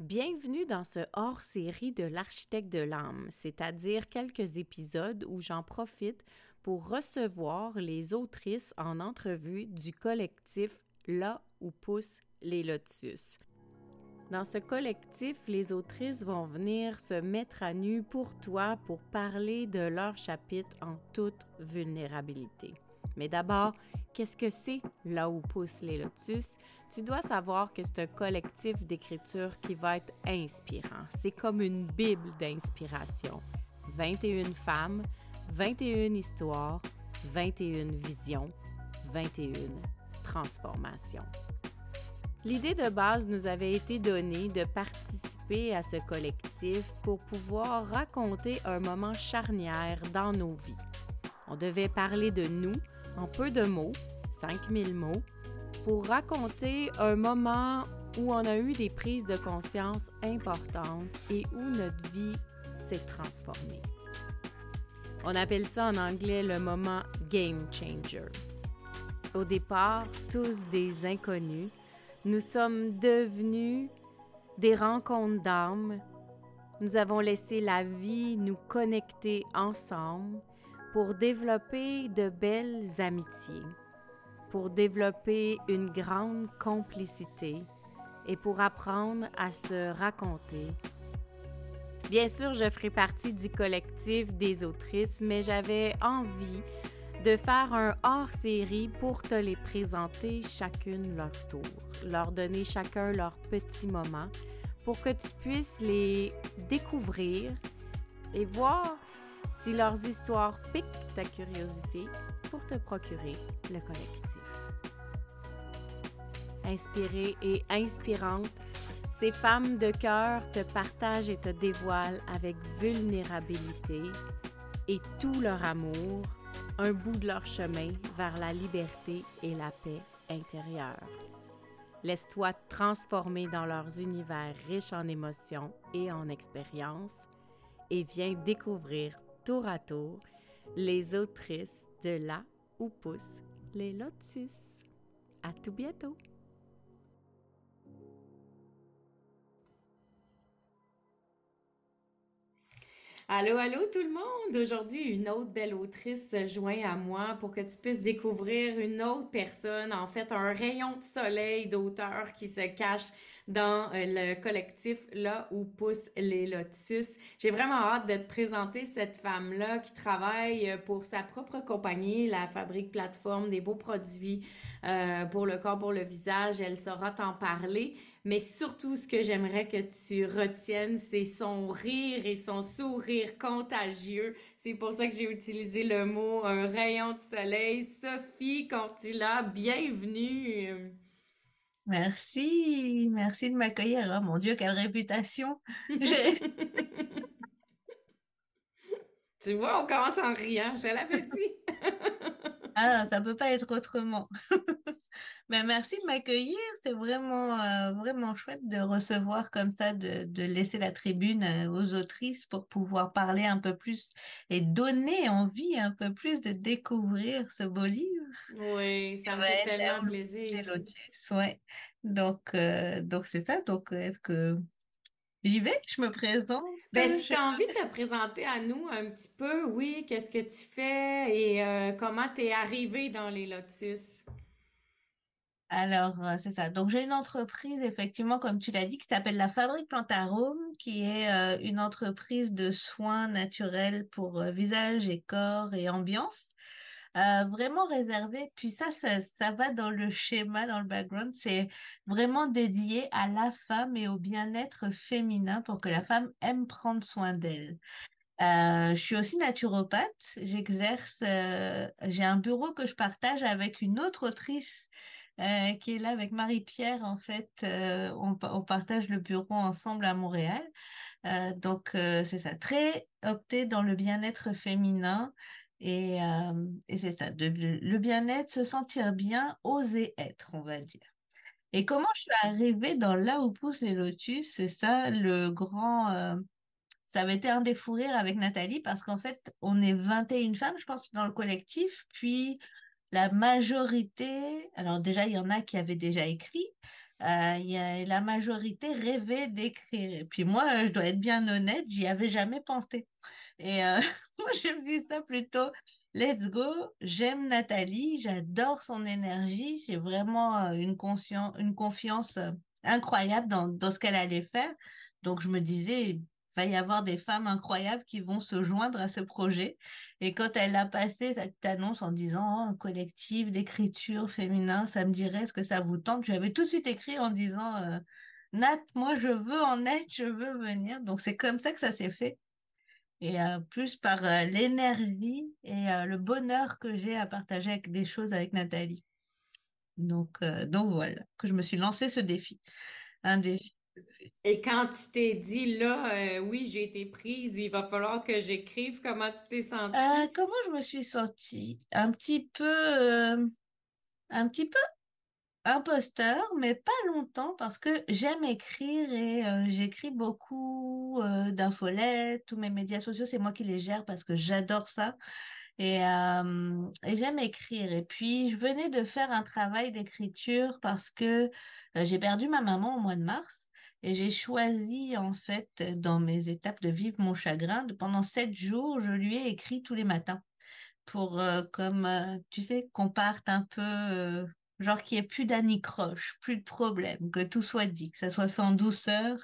Bienvenue dans ce hors-série de l'architecte de l'âme, c'est-à-dire quelques épisodes où j'en profite pour recevoir les autrices en entrevue du collectif Là où poussent les lotus. Dans ce collectif, les autrices vont venir se mettre à nu pour toi pour parler de leur chapitre en toute vulnérabilité. Mais d'abord, qu'est-ce que c'est là où poussent les lotus? Tu dois savoir que c'est un collectif d'écriture qui va être inspirant. C'est comme une bible d'inspiration. 21 femmes, 21 histoires, 21 visions, 21 transformations. L'idée de base nous avait été donnée de participer à ce collectif pour pouvoir raconter un moment charnière dans nos vies. On devait parler de nous en peu de mots, 5000 mots, pour raconter un moment où on a eu des prises de conscience importantes et où notre vie s'est transformée. On appelle ça en anglais le moment game changer. Au départ, tous des inconnus, nous sommes devenus des rencontres d'âmes. Nous avons laissé la vie nous connecter ensemble pour développer de belles amitiés, pour développer une grande complicité et pour apprendre à se raconter. Bien sûr, je ferai partie du collectif des autrices, mais j'avais envie de faire un hors-série pour te les présenter chacune leur tour, leur donner chacun leur petit moment pour que tu puisses les découvrir et voir si leurs histoires piquent ta curiosité pour te procurer le collectif. Inspirée et inspirante, ces femmes de cœur te partagent et te dévoilent avec vulnérabilité et tout leur amour un bout de leur chemin vers la liberté et la paix intérieure. Laisse-toi transformer dans leurs univers riches en émotions et en expériences et viens découvrir tour à tour les autrices de là où poussent les lotus. À tout bientôt! Allô, allô tout le monde! Aujourd'hui, une autre belle autrice se joint à moi pour que tu puisses découvrir une autre personne, en fait, un rayon de soleil d'auteur qui se cache dans euh, le collectif là où poussent les lotus. J'ai vraiment hâte de te présenter cette femme-là qui travaille pour sa propre compagnie, la Fabrique Plateforme, des beaux produits euh, pour le corps, pour le visage. Elle saura t'en parler. Mais surtout, ce que j'aimerais que tu retiennes, c'est son rire et son sourire contagieux. C'est pour ça que j'ai utilisé le mot un rayon de soleil. Sophie quand tu l'as, bienvenue. Merci, merci de m'accueillir. Oh mon Dieu, quelle réputation. tu vois, on commence en riant, je l'avais dit. ah, ça peut pas être autrement. Ben, merci de m'accueillir. C'est vraiment, euh, vraiment chouette de recevoir comme ça, de, de laisser la tribune euh, aux autrices pour pouvoir parler un peu plus et donner envie un peu plus de découvrir ce beau livre. Oui, ça me fait tellement plaisir. Ouais. Donc, euh, donc c'est ça. Donc, est-ce que J'y vais, je me présente. Ben, si tu as envie de te présenter à nous un petit peu, oui, qu'est-ce que tu fais et comment tu es arrivé dans les lotus? Alors, euh, c'est ça. Donc, j'ai une entreprise, effectivement, comme tu l'as dit, qui s'appelle la Fabrique Plantarome, qui est euh, une entreprise de soins naturels pour euh, visage et corps et ambiance. vraiment réservée. Puis ça, ça, ça, va dans le schéma, dans le background. C'est vraiment dédié à la femme et au bien-être féminin pour que la femme aime prendre soin d'elle. je suis aussi naturopathe. J'exerce, j'ai un bureau que je partage avec une autre autrice euh, qui est là avec Marie-Pierre. En fait, euh, on, partage le bureau ensemble à Montréal. Euh, donc, c'est ça, très opté dans le bien-être féminin. Et, c'est ça, le bien-être, se sentir bien, oser être, on va dire. Et comment je suis arrivée dans là où poussent les lotus, c'est ça le grand... ça avait été un des fous rires avec Nathalie parce qu'en fait, on est 21 femmes, je pense, dans le collectif. Puis, la majorité, alors déjà, il y en a qui avaient déjà écrit, y a, la majorité rêvait d'écrire. Et puis moi, je dois être bien honnête, j'y avais jamais pensé. Et moi, j'ai vu ça plutôt let's go. J'aime Nathalie, j'adore son énergie, j'ai vraiment une, une confiance incroyable dans, dans ce qu'elle allait faire. Donc, je me disais, va y avoir des femmes incroyables qui vont se joindre à ce projet. Et quand elle a passé cette annonce en disant oh, collectif d'écriture féminin, ça me dirait ce que ça vous tente, je lui avais tout de suite écrit en disant euh, Nat, moi je veux en être, je veux venir. Donc, c'est comme ça que ça s'est fait. Et euh, plus par euh, l'énergie et le bonheur que j'ai à partager avec des choses avec Nathalie. Donc, donc voilà, que je me suis lancé ce défi. Un défi et quand tu t'es dit, là, euh, oui, j'ai été prise, il va falloir que j'écrive, comment tu t'es sentie? Euh, comment je me suis sentie? Un petit peu, euh, un petit peu imposteur, mais pas longtemps parce que j'aime écrire et j'écris beaucoup d'infolettes, tous mes médias sociaux, c'est moi qui les gère parce que j'adore ça. Et, et j'aime écrire. Et puis, je venais de faire un travail d'écriture parce que j'ai perdu ma maman au mois de mars. Et j'ai choisi, en fait, dans mes étapes de vivre mon chagrin, pendant sept jours, je lui ai écrit tous les matins pour, euh, comme, euh, tu sais, qu'on parte un peu, euh, genre qu'il n'y ait plus d'anicroche, plus de problème, que tout soit dit, que ça soit fait en douceur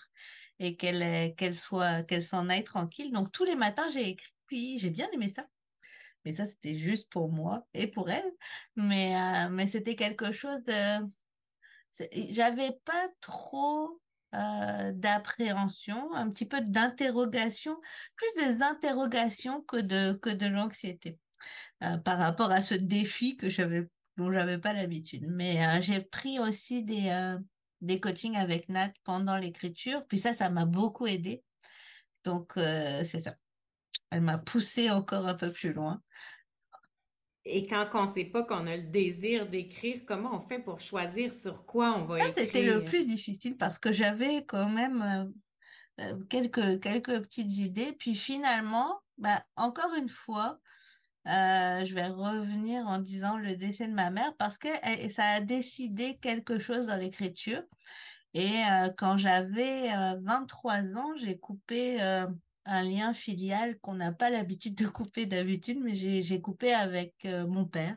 et qu'elle qu'elle soit, qu'elle s'en aille tranquille. Donc, tous les matins, j'ai écrit, puis j'ai bien aimé ça. Mais ça, c'était juste pour moi et pour elle. Mais, mais c'était quelque chose de... J'avais pas trop euh, d'appréhension, un petit peu d'interrogation, plus des interrogations que de, que de l'anxiété euh, par rapport à ce défi que j'avais dont j'avais pas l'habitude. Mais euh, j'ai pris aussi des, des coachings avec Nat pendant l'écriture, puis ça, ça m'a beaucoup aidé. Donc, c'est ça. Elle m'a poussé encore un peu plus loin. Et quand on ne sait pas qu'on a le désir d'écrire, comment on fait pour choisir sur quoi on va écrire? C'était le plus difficile parce que j'avais quand même euh, euh, quelques, quelques petites idées. Puis finalement, bah, encore une fois, euh, je vais revenir en disant le décès de ma mère parce que ça a décidé quelque chose dans l'écriture. Et quand j'avais 23 ans, j'ai coupé un lien filial qu'on n'a pas l'habitude de couper d'habitude, mais j'ai coupé avec euh, mon père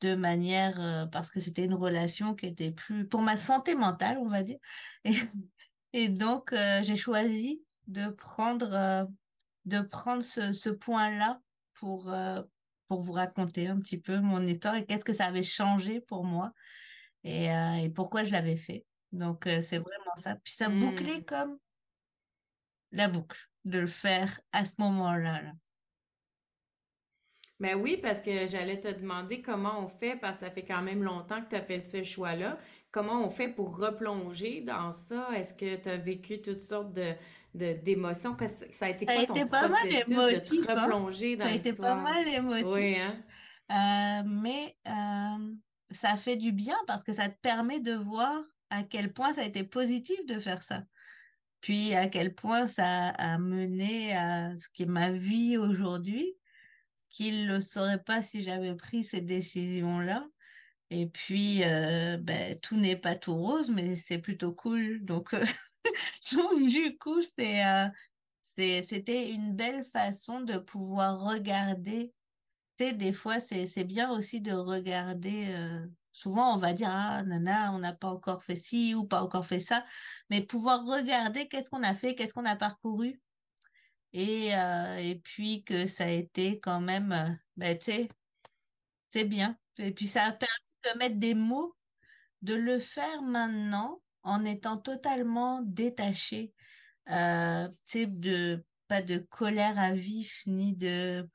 de manière euh, parce que c'était une relation qui était plus pour ma santé mentale, on va dire. Et, et donc euh, j'ai choisi de prendre de prendre ce, ce point-là pour pour vous raconter un petit peu mon histoire et qu'est-ce que ça avait changé pour moi et, et pourquoi je l'avais fait. Donc c'est vraiment ça. Puis ça bouclait mmh. comme la boucle de le faire à ce moment-là. Ben oui, parce que j'allais te demander comment on fait, parce que ça fait quand même longtemps que tu as fait ce choix-là. Comment on fait pour replonger dans ça? Est-ce que tu as vécu toutes sortes de, d'émotions? Ça a été quoi ton processus de te hein? replonger dans Ça a été pas mal émotif. Oui, hein? Euh, mais euh, ça fait du bien parce que ça te permet de voir à quel point ça a été positif de faire ça puis à quel point ça a mené à ce qui est ma vie aujourd'hui, qu'il ne le saurait pas si j'avais pris ces décisions-là. Et puis, euh, ben, tout n'est pas tout rose, mais c'est plutôt cool. Donc, du coup, c'est, euh, c'était une belle façon de pouvoir regarder. Tu sais, des fois, c'est, c'est bien aussi de regarder euh, Souvent, on va dire, ah, nana, on n'a pas encore fait ci ou pas encore fait ça, mais pouvoir regarder qu'est-ce qu'on a fait, qu'est-ce qu'on a parcouru, et, euh, puis que ça a été quand même, euh, ben, c'est bien. Et puis ça a permis de mettre des mots, de le faire maintenant en étant totalement détaché, euh, tu sais, de, pas de colère à vif, ni de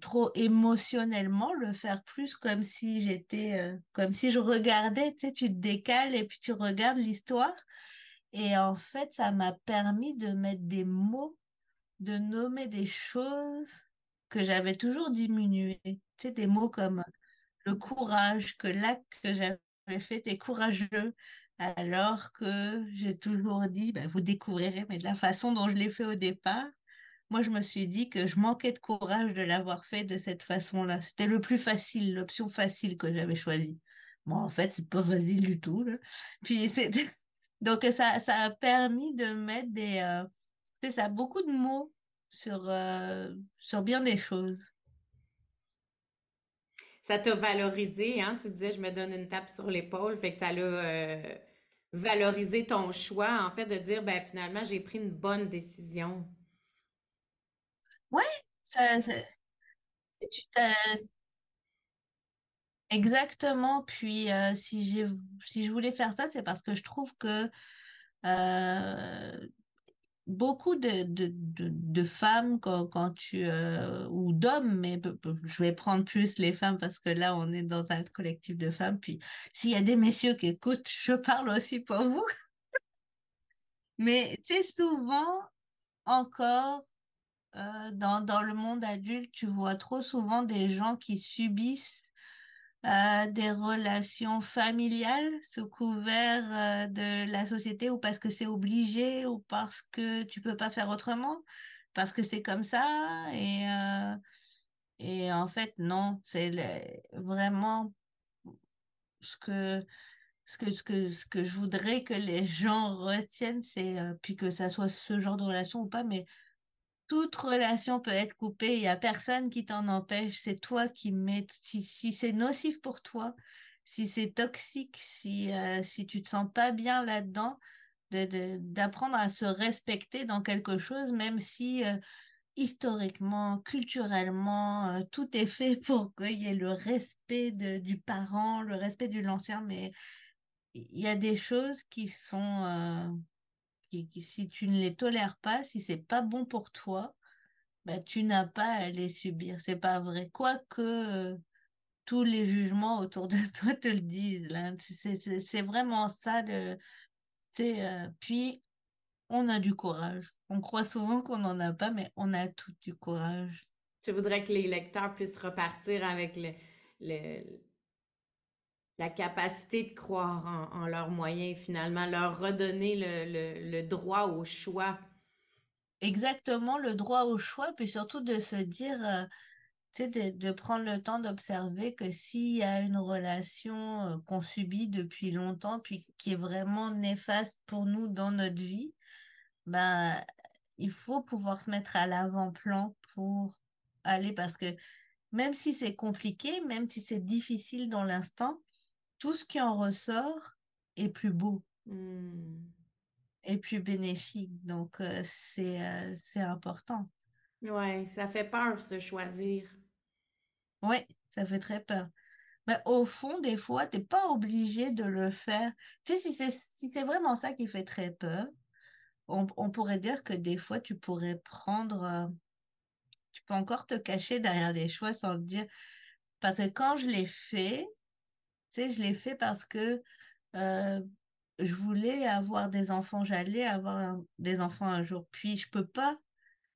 trop émotionnellement, le faire plus comme si j'étais, euh, comme si je regardais, tu sais, tu te décales et puis tu regardes l'histoire. Et en fait, ça m'a permis de mettre des mots, de nommer des choses que j'avais toujours diminuées. Tu sais, des mots comme le courage, que l'acte que j'avais fait était courageux, alors que j'ai toujours dit, ben, vous découvrirez, mais de la façon dont je l'ai fait au départ, moi, je me suis dit que je manquais de courage de l'avoir fait de cette façon-là. C'était le plus facile, l'option facile que j'avais choisie. Moi, en fait, c'est pas facile du tout. Puis donc ça, ça a permis de mettre des, euh, c'est ça, beaucoup de mots sur, euh, sur bien des choses. Ça t'a valorisé, hein? Tu disais, je me donne une tape sur l'épaule, fait que ça l'a euh, valorisé ton choix, en fait, de dire, ben finalement, j'ai pris une bonne décision. Ouais, ça, Exactement. Puis euh, si si je voulais faire ça, c'est parce que je trouve que euh, beaucoup de, de, de, femmes quand, quand tu euh, ou d'hommes, mais je vais prendre plus les femmes parce que là on est dans un collectif de femmes. Puis s'il y a des messieurs qui écoutent, je parle aussi pour vous. Mais sais, souvent encore dans, dans le monde adulte, tu vois trop souvent des gens qui subissent euh, des relations familiales sous couvert euh, de la société ou parce que c'est obligé ou parce que tu peux pas faire autrement, parce que c'est comme ça. Et, euh, et en fait, non, c'est vraiment ce que, ce que, ce que, ce que je voudrais que les gens retiennent, c'est, puis que ça soit ce genre de relation ou pas, mais toute relation peut être coupée, il n'y a personne qui t'en empêche, c'est toi qui mets, si, c'est nocif pour toi, si c'est toxique, si, euh, si tu te sens pas bien là-dedans, d'apprendre à se respecter dans quelque chose, même si euh, historiquement, culturellement, euh, tout est fait pour qu'il y ait le respect du parent, le respect de l'ancien, mais il y a des choses qui sont si tu ne les tolères pas, si c'est pas bon pour toi, bah, tu n'as pas à les subir. C'est pas vrai. Quoique euh, tous les jugements autour de toi te le disent. C'est vraiment ça. Le, euh, puis, on a du courage. On croit souvent qu'on n'en a pas, mais on a tout du courage. Tu voudrais que les lecteurs puissent repartir avec le la capacité de croire en, leurs moyens, finalement, leur redonner le, droit au choix. Exactement, le droit au choix, puis surtout de se dire, euh, tu sais, de, prendre le temps d'observer que s'il y a une relation euh, qu'on subit depuis longtemps, puis qui est vraiment néfaste pour nous dans notre vie, ben, il faut pouvoir se mettre à l'avant-plan pour aller, parce que même si c'est compliqué, même si c'est difficile dans l'instant, tout ce qui en ressort est plus beau mmh. et plus bénéfique. Donc, euh, c'est euh, important. Oui, ça fait peur se choisir. Oui, ça fait très peur. Mais au fond, des fois, tu n'es pas obligé de le faire. Tu sais, si c'est si vraiment ça qui fait très peur, on, on, pourrait dire que des fois, tu pourrais prendre, euh, tu peux encore te cacher derrière les choix sans le dire. Parce que quand je l'ai fait, je l'ai fait parce que euh, je voulais avoir des enfants, j'allais avoir des enfants un jour. Puis je peux pas,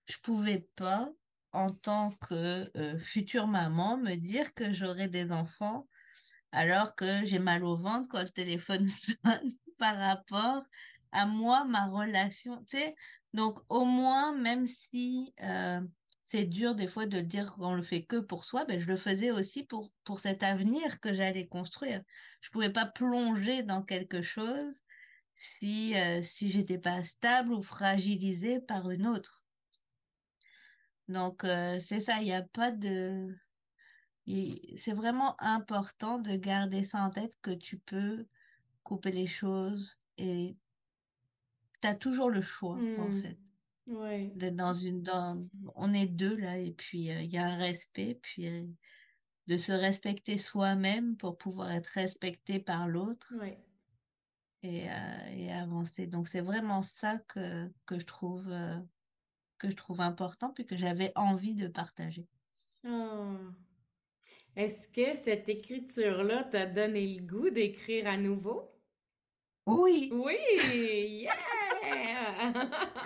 je pouvais pas, en tant que euh, future maman, me dire que j'aurais des enfants alors que j'ai mal au ventre quand le téléphone sonne par rapport à moi, ma relation. Tu sais, donc au moins, même si euh, c'est dur des fois de dire qu'on le fait que pour soi, ben, je le faisais aussi pour, pour cet avenir que j'allais construire. Je pouvais pas plonger dans quelque chose si, euh, si j'étais pas stable ou fragilisée par une autre. Donc, euh, c'est ça, il n'y a pas de... C'est vraiment important de garder ça en tête que tu peux couper les choses et tu as toujours le choix, en mmh. fait. Ouais. dans une, dans, on est deux là, et puis euh, il y a un respect, puis euh, de se respecter soi-même pour pouvoir être respecté par l'autre et, euh, et, avancer. Donc c'est vraiment ça que, que je trouve que je trouve important, puis que j'avais envie de partager. Oh. Est-ce que cette écriture-là t'a donné le goût d'écrire à nouveau? Oui. Oui, yeah!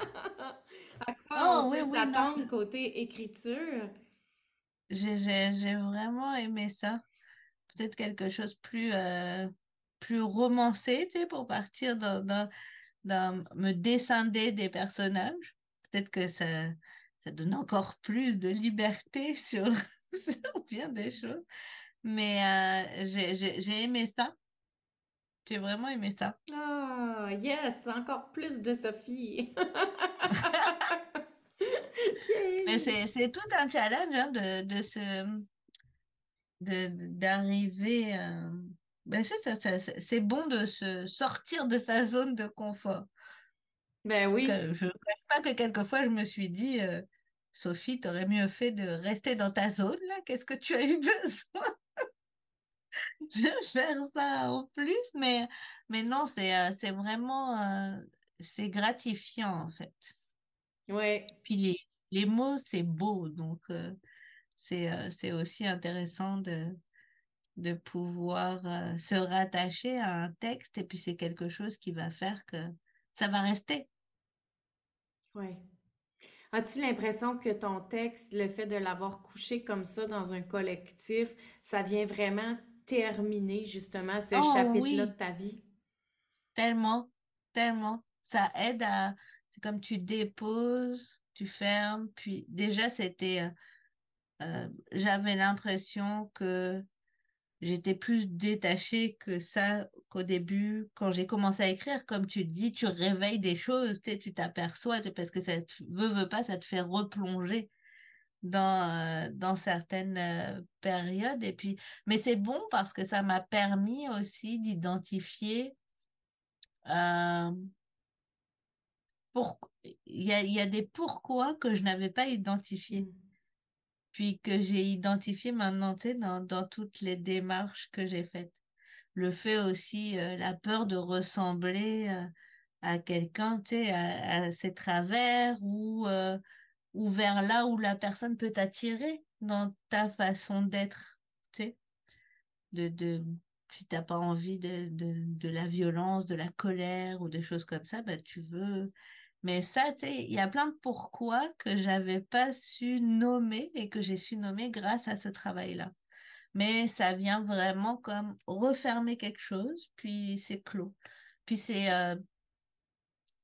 oh, on s'attendre côté écriture? J'ai vraiment aimé ça. Peut-être quelque chose plus, euh, plus romancé, tu sais, pour partir dans, dans, me descender des personnages. Peut-être que ça, ça donne encore plus de liberté sur, sur bien des choses. Mais euh, j'ai aimé ça. J'ai vraiment aimé ça. Ah, yes, encore plus de Sophie. Mais c'est tout un challenge hein, de, de se d'arriver euh, ben c'est bon de se sortir de sa zone de confort. Ben oui. je ne cache pas que quelquefois je me suis dit euh, Sophie, tu aurais mieux fait de rester dans ta zone là. Qu'est-ce que tu as eu besoin de faire ça en plus? Mais, mais non, c'est euh, c'est vraiment c'est gratifiant en fait. Ouais. Puis les, les mots, c'est beau. Donc, c'est c'est aussi intéressant de, de pouvoir euh, se rattacher à un texte et puis c'est quelque chose qui va faire que ça va rester. Oui. As-tu l'impression que ton texte, le fait de l'avoir couché comme ça dans un collectif, ça vient vraiment terminer justement ce oh chapitre-là de ta vie? Tellement, tellement. Ça aide à... C'est comme tu déposes, tu fermes, puis déjà c'était... Euh, euh, j'avais l'impression que j'étais plus détachée que ça qu'au début, quand j'ai commencé à écrire. Comme tu dis, tu réveilles des choses, tu t'aperçois, parce que ça te veut, veut pas, ça te fait replonger dans, euh, dans certaines euh, périodes. Et puis, mais c'est bon parce que ça m'a permis aussi d'identifier euh, pour... il y a, y a des pourquoi que je n'avais pas identifiés. Mmh puis que j'ai identifié maintenant, tu sais, dans, dans, toutes les démarches que j'ai faites. Le fait aussi, la peur de ressembler à quelqu'un, tu sais, à, ses travers ou, ou vers là où la personne peut t'attirer dans ta façon d'être, tu sais? De, de, si t'as pas envie de, de, de, la violence, de la colère ou des choses comme ça, bah, tu veux mais ça, tu sais, il y a plein de pourquoi que j'avais pas su nommer et que j'ai su nommer grâce à ce travail-là. Mais ça vient vraiment comme refermer quelque chose, puis c'est clos. Puis c'est euh,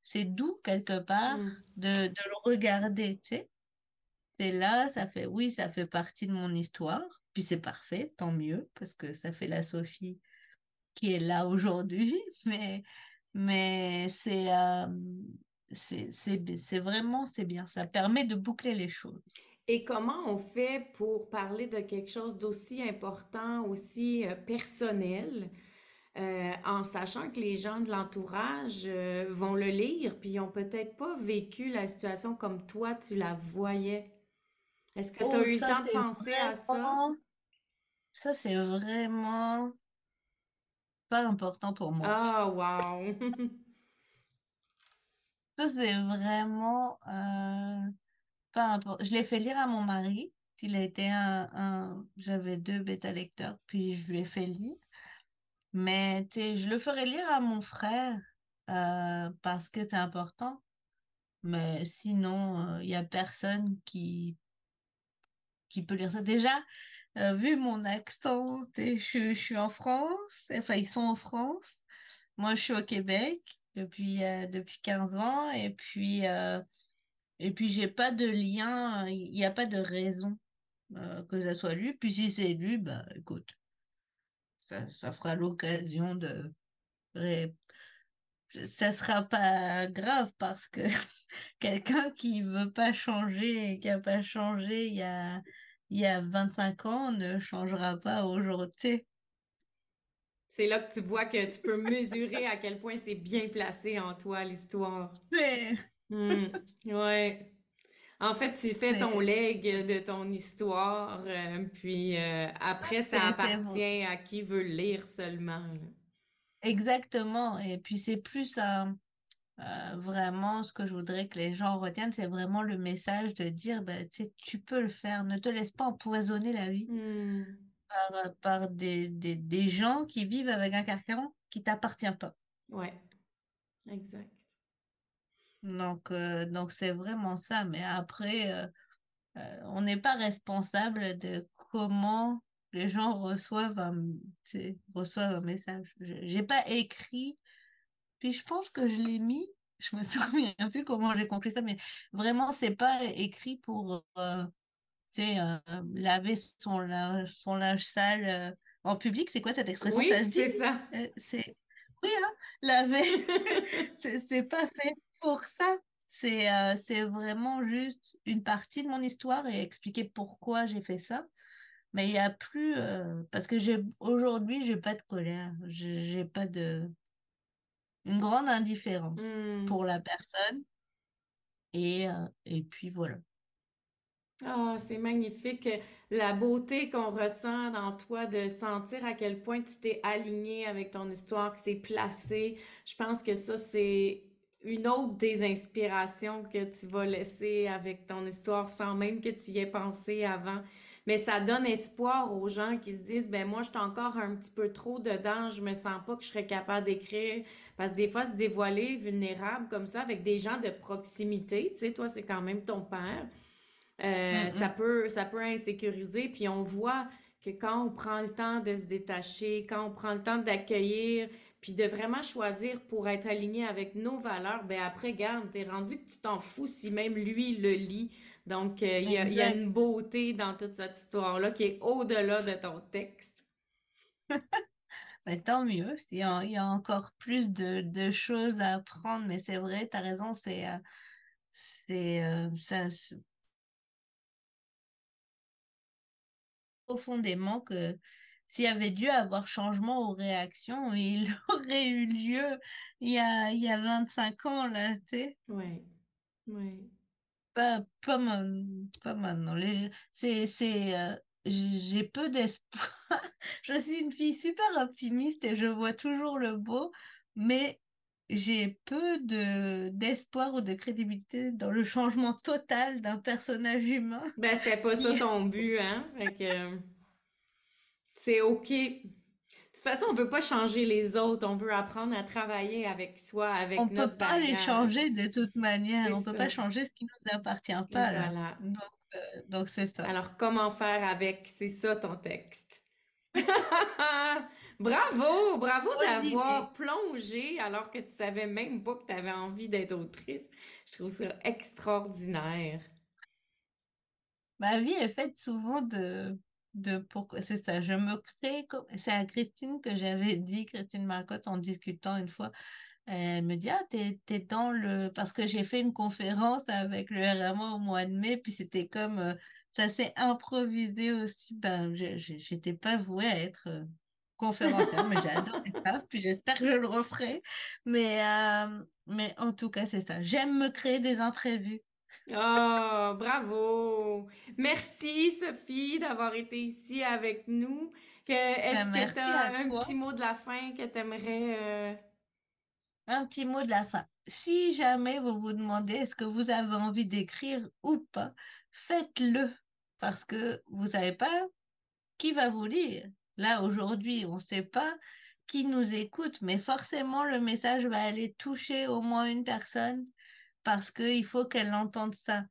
c'est doux quelque part mmh. de, de le regarder, tu sais. C'est là, ça fait, oui, ça fait partie de mon histoire, puis c'est parfait, tant mieux, parce que ça fait la Sophie qui est là aujourd'hui, mais, mais c'est, euh, c'est vraiment, c'est bien. Ça permet de boucler les choses. Et comment on fait pour parler de quelque chose d'aussi important, aussi euh, personnel, euh, en sachant que les gens de l'entourage euh, vont le lire, puis ils n'ont peut-être pas vécu la situation comme toi, tu la voyais. Est-ce que tu as oh, eu le temps de penser à ça? Ça, c'est vraiment pas important pour moi. Ah, wow! c'est vraiment euh, Je l'ai fait lire à mon mari. Il a été un, J'avais deux bêta-lecteurs, puis je lui ai fait lire. Mais je le ferai lire à mon frère euh, parce que c'est important. Mais sinon, il euh, n'y a personne qui, qui peut lire ça. Déjà, vu mon accent, je, suis en France, enfin, ils sont en France. Moi, je suis au Québec depuis, euh, depuis 15 ans. Et puis, euh, et puis j'ai pas de lien, il n'y a pas de raison euh, que ça soit lu. Puis si c'est lu, bah écoute, ça, ça fera l'occasion de. Ça sera pas grave parce que quelqu'un qui veut pas changer et qui a pas changé il y a, il y a 25 ans ne changera pas aujourd'hui. C'est là que tu vois que tu peux mesurer à quel point c'est bien placé en toi, l'histoire. Oui. Hmm. ouais. En fait, tu fais ton leg de ton histoire, euh, puis euh, après, ça appartient à qui veut lire seulement. Exactement. Et puis, c'est plus euh, vraiment ce que je voudrais que les gens retiennent, c'est vraiment le message de dire, ben, tu peux le faire, ne te laisse pas empoisonner la vie. Hmm par, des, des, gens qui vivent avec un carcan qui t'appartient pas. Ouais, exact. Donc, euh, donc c'est vraiment ça. Mais après, euh, euh, on n'est pas responsable de comment les gens reçoivent un, reçoivent un message. J'ai pas écrit, puis je pense que je l'ai mis. Je me souviens plus comment j'ai compris ça, mais vraiment, c'est pas écrit pour laver son linge, son linge sale en public. C'est quoi cette expression? Oui, c'est ça. c'est oui, hein, laver, c'est c'est pas fait pour ça. C'est c'est vraiment juste une partie de mon histoire et expliquer pourquoi j'ai fait ça. Mais il n'y a plus, parce que j'ai aujourd'hui, j'ai pas de colère, j'ai pas de, une grande indifférence Hmm. pour la personne. Et, et puis voilà. Ah, c'est magnifique. La beauté qu'on ressent dans toi, de sentir à quel point tu t'es aligné avec ton histoire, que c'est placé. Je pense que ça, c'est une autre des inspirations que tu vas laisser avec ton histoire sans même que tu y aies pensé avant. Mais ça donne espoir aux gens qui se disent, ben moi, je suis encore un petit peu trop dedans, je me sens pas que je serais capable d'écrire. Parce que des fois, se dévoiler vulnérable comme ça avec des gens de proximité, tu sais, toi, c'est quand même ton père. Mm, Euh, ça mm. peut, ça peut insécuriser, puis on voit que quand on prend le temps de se détacher, quand on prend le temps d'accueillir, puis de vraiment choisir pour être aligné avec nos valeurs, ben après, garde, t'es rendu que tu t'en fous si même lui le lit. Donc, euh, il y a, il y a Exact. une beauté dans toute cette histoire-là qui est au-delà de ton texte. Mais tant mieux, y a, il y a encore plus de, de choses à apprendre. Mais c'est vrai, tu as raison, c'est euh, c'est euh, ça, c'est profondément que s'il y avait dû avoir changement aux réactions, il aurait eu lieu il y a, il y a 25 ans, là, tu sais. Oui, oui. Pas, pas, pas maintenant. Les- c'est, c'est, euh, j'ai peu d'espoir. Je suis une fille super optimiste et je vois toujours le beau, mais j'ai peu de d'espoir ou de crédibilité dans le changement total d'un personnage humain Ben, c'était pas ça ton but, hein? Fait que c'est OK. De toute façon, on veut pas changer les autres, on veut apprendre à travailler avec soi, on avec peut notre pas les changer de toute manière. On peut pas changer ce qui nous appartient pas, là. voilà. Donc, euh, donc c'est ça. Alors, comment faire avec? C'est ça ton texte. Bravo, bravo d'avoir plongé alors que tu savais même pas que tu avais envie d'être autrice. Je trouve ça extraordinaire. Ma vie est faite souvent de, de pourquoi c'est ça. Je me crée comme c'est à Christine que j'avais dit, Christine Marcotte, en discutant une fois. Elle me dit, ah, t'es, dans le... Parce que j'ai fait une conférence avec le RMA au mois de mai, puis c'était comme... euh, ça s'est improvisé aussi. Ben, je- je- j'étais pas vouée à être euh, conférencière, mais j'ai adoré ça, puis j'espère que je le referai. Euh, mais en tout cas, c'est ça. J'aime me créer des imprévus. Oh, bravo! Merci Sophie d'avoir été ici avec nous. Ben, est-ce que tu as un toi. petit mot de la fin que tu aimerais... Un petit mot de la fin. Si jamais vous vous demandez est-ce que vous avez envie d'écrire ou pas, faites-le parce que vous savez pas qui va vous lire. Là, aujourd'hui, on ne sait pas qui nous écoute, mais forcément, le message va aller toucher au moins une personne parce qu'il faut qu'elle entende ça.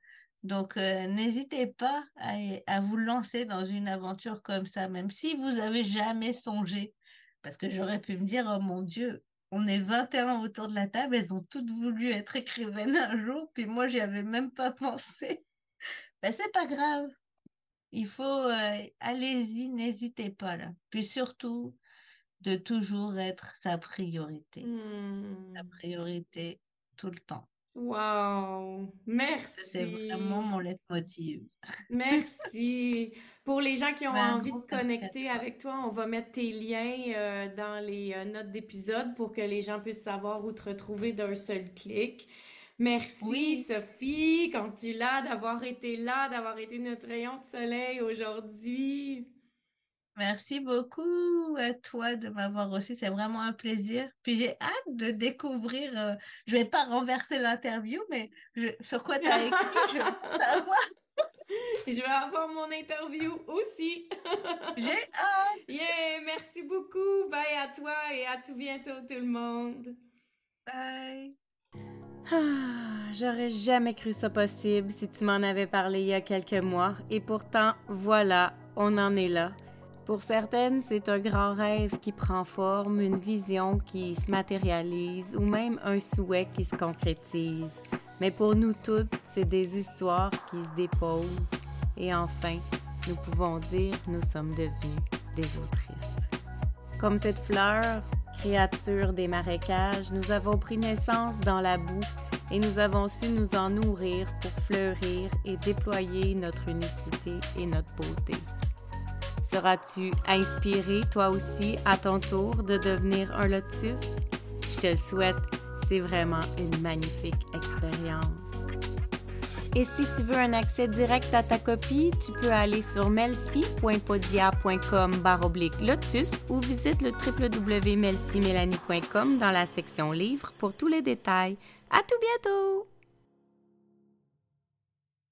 Donc, euh, n'hésitez pas à, à vous lancer dans une aventure comme ça, même si vous avez jamais songé. Parce que j'aurais pu me dire, oh mon Dieu, on est 21 autour de la table, elles ont toutes voulu être écrivaines un jour, puis moi, j'y avais même pas pensé. Ben, c'est pas grave. Il faut, euh, allez-y, n'hésitez pas là. Puis surtout, de toujours être sa priorité. Sa Hmm. priorité tout le temps. Wow! C'est vraiment Merci! mon leitmotiv. Merci. Pour les gens qui ont Ben, envie de merci connecter avec toi, on va mettre tes liens euh, dans les euh, notes d'épisode pour que les gens puissent savoir où te retrouver d'un seul clic. Merci, Oui, Sophie, quand tu l'as, d'avoir été là, d'avoir été notre rayon de soleil aujourd'hui. Merci beaucoup à toi de m'avoir reçu. C'est vraiment un plaisir. Puis j'ai hâte de découvrir. euh, je vais pas renverser l'interview, mais je, sur quoi tu as écrit, je veux savoir. Je vais avoir mon interview aussi. J'ai hâte. Yeah, merci beaucoup. Bye à toi et à tout bientôt tout le monde. Bye. Ah, j'aurais jamais cru ça possible si tu m'en avais parlé il y a quelques mois, et pourtant, voilà, on en est là. Pour certaines, c'est un grand rêve qui prend forme, une vision qui se matérialise, ou même un souhait qui se concrétise. Mais pour nous toutes, c'est des histoires qui se déposent. Et enfin, nous pouvons dire nous sommes devenus des autrices. Comme cette fleur, créature des marécages, nous avons pris naissance dans la boue et nous avons su nous en nourrir pour fleurir et déployer notre unicité et notre beauté. Seras-tu inspiré toi aussi à ton tour de devenir un lotus? Je te le souhaite, c'est vraiment une magnifique expérience. Et si tu veux un accès direct à ta copie, tu peux aller sur melcy.podia.com lotus ou visite le www.melcymélanie.com dans la section livres pour tous les détails. À tout bientôt!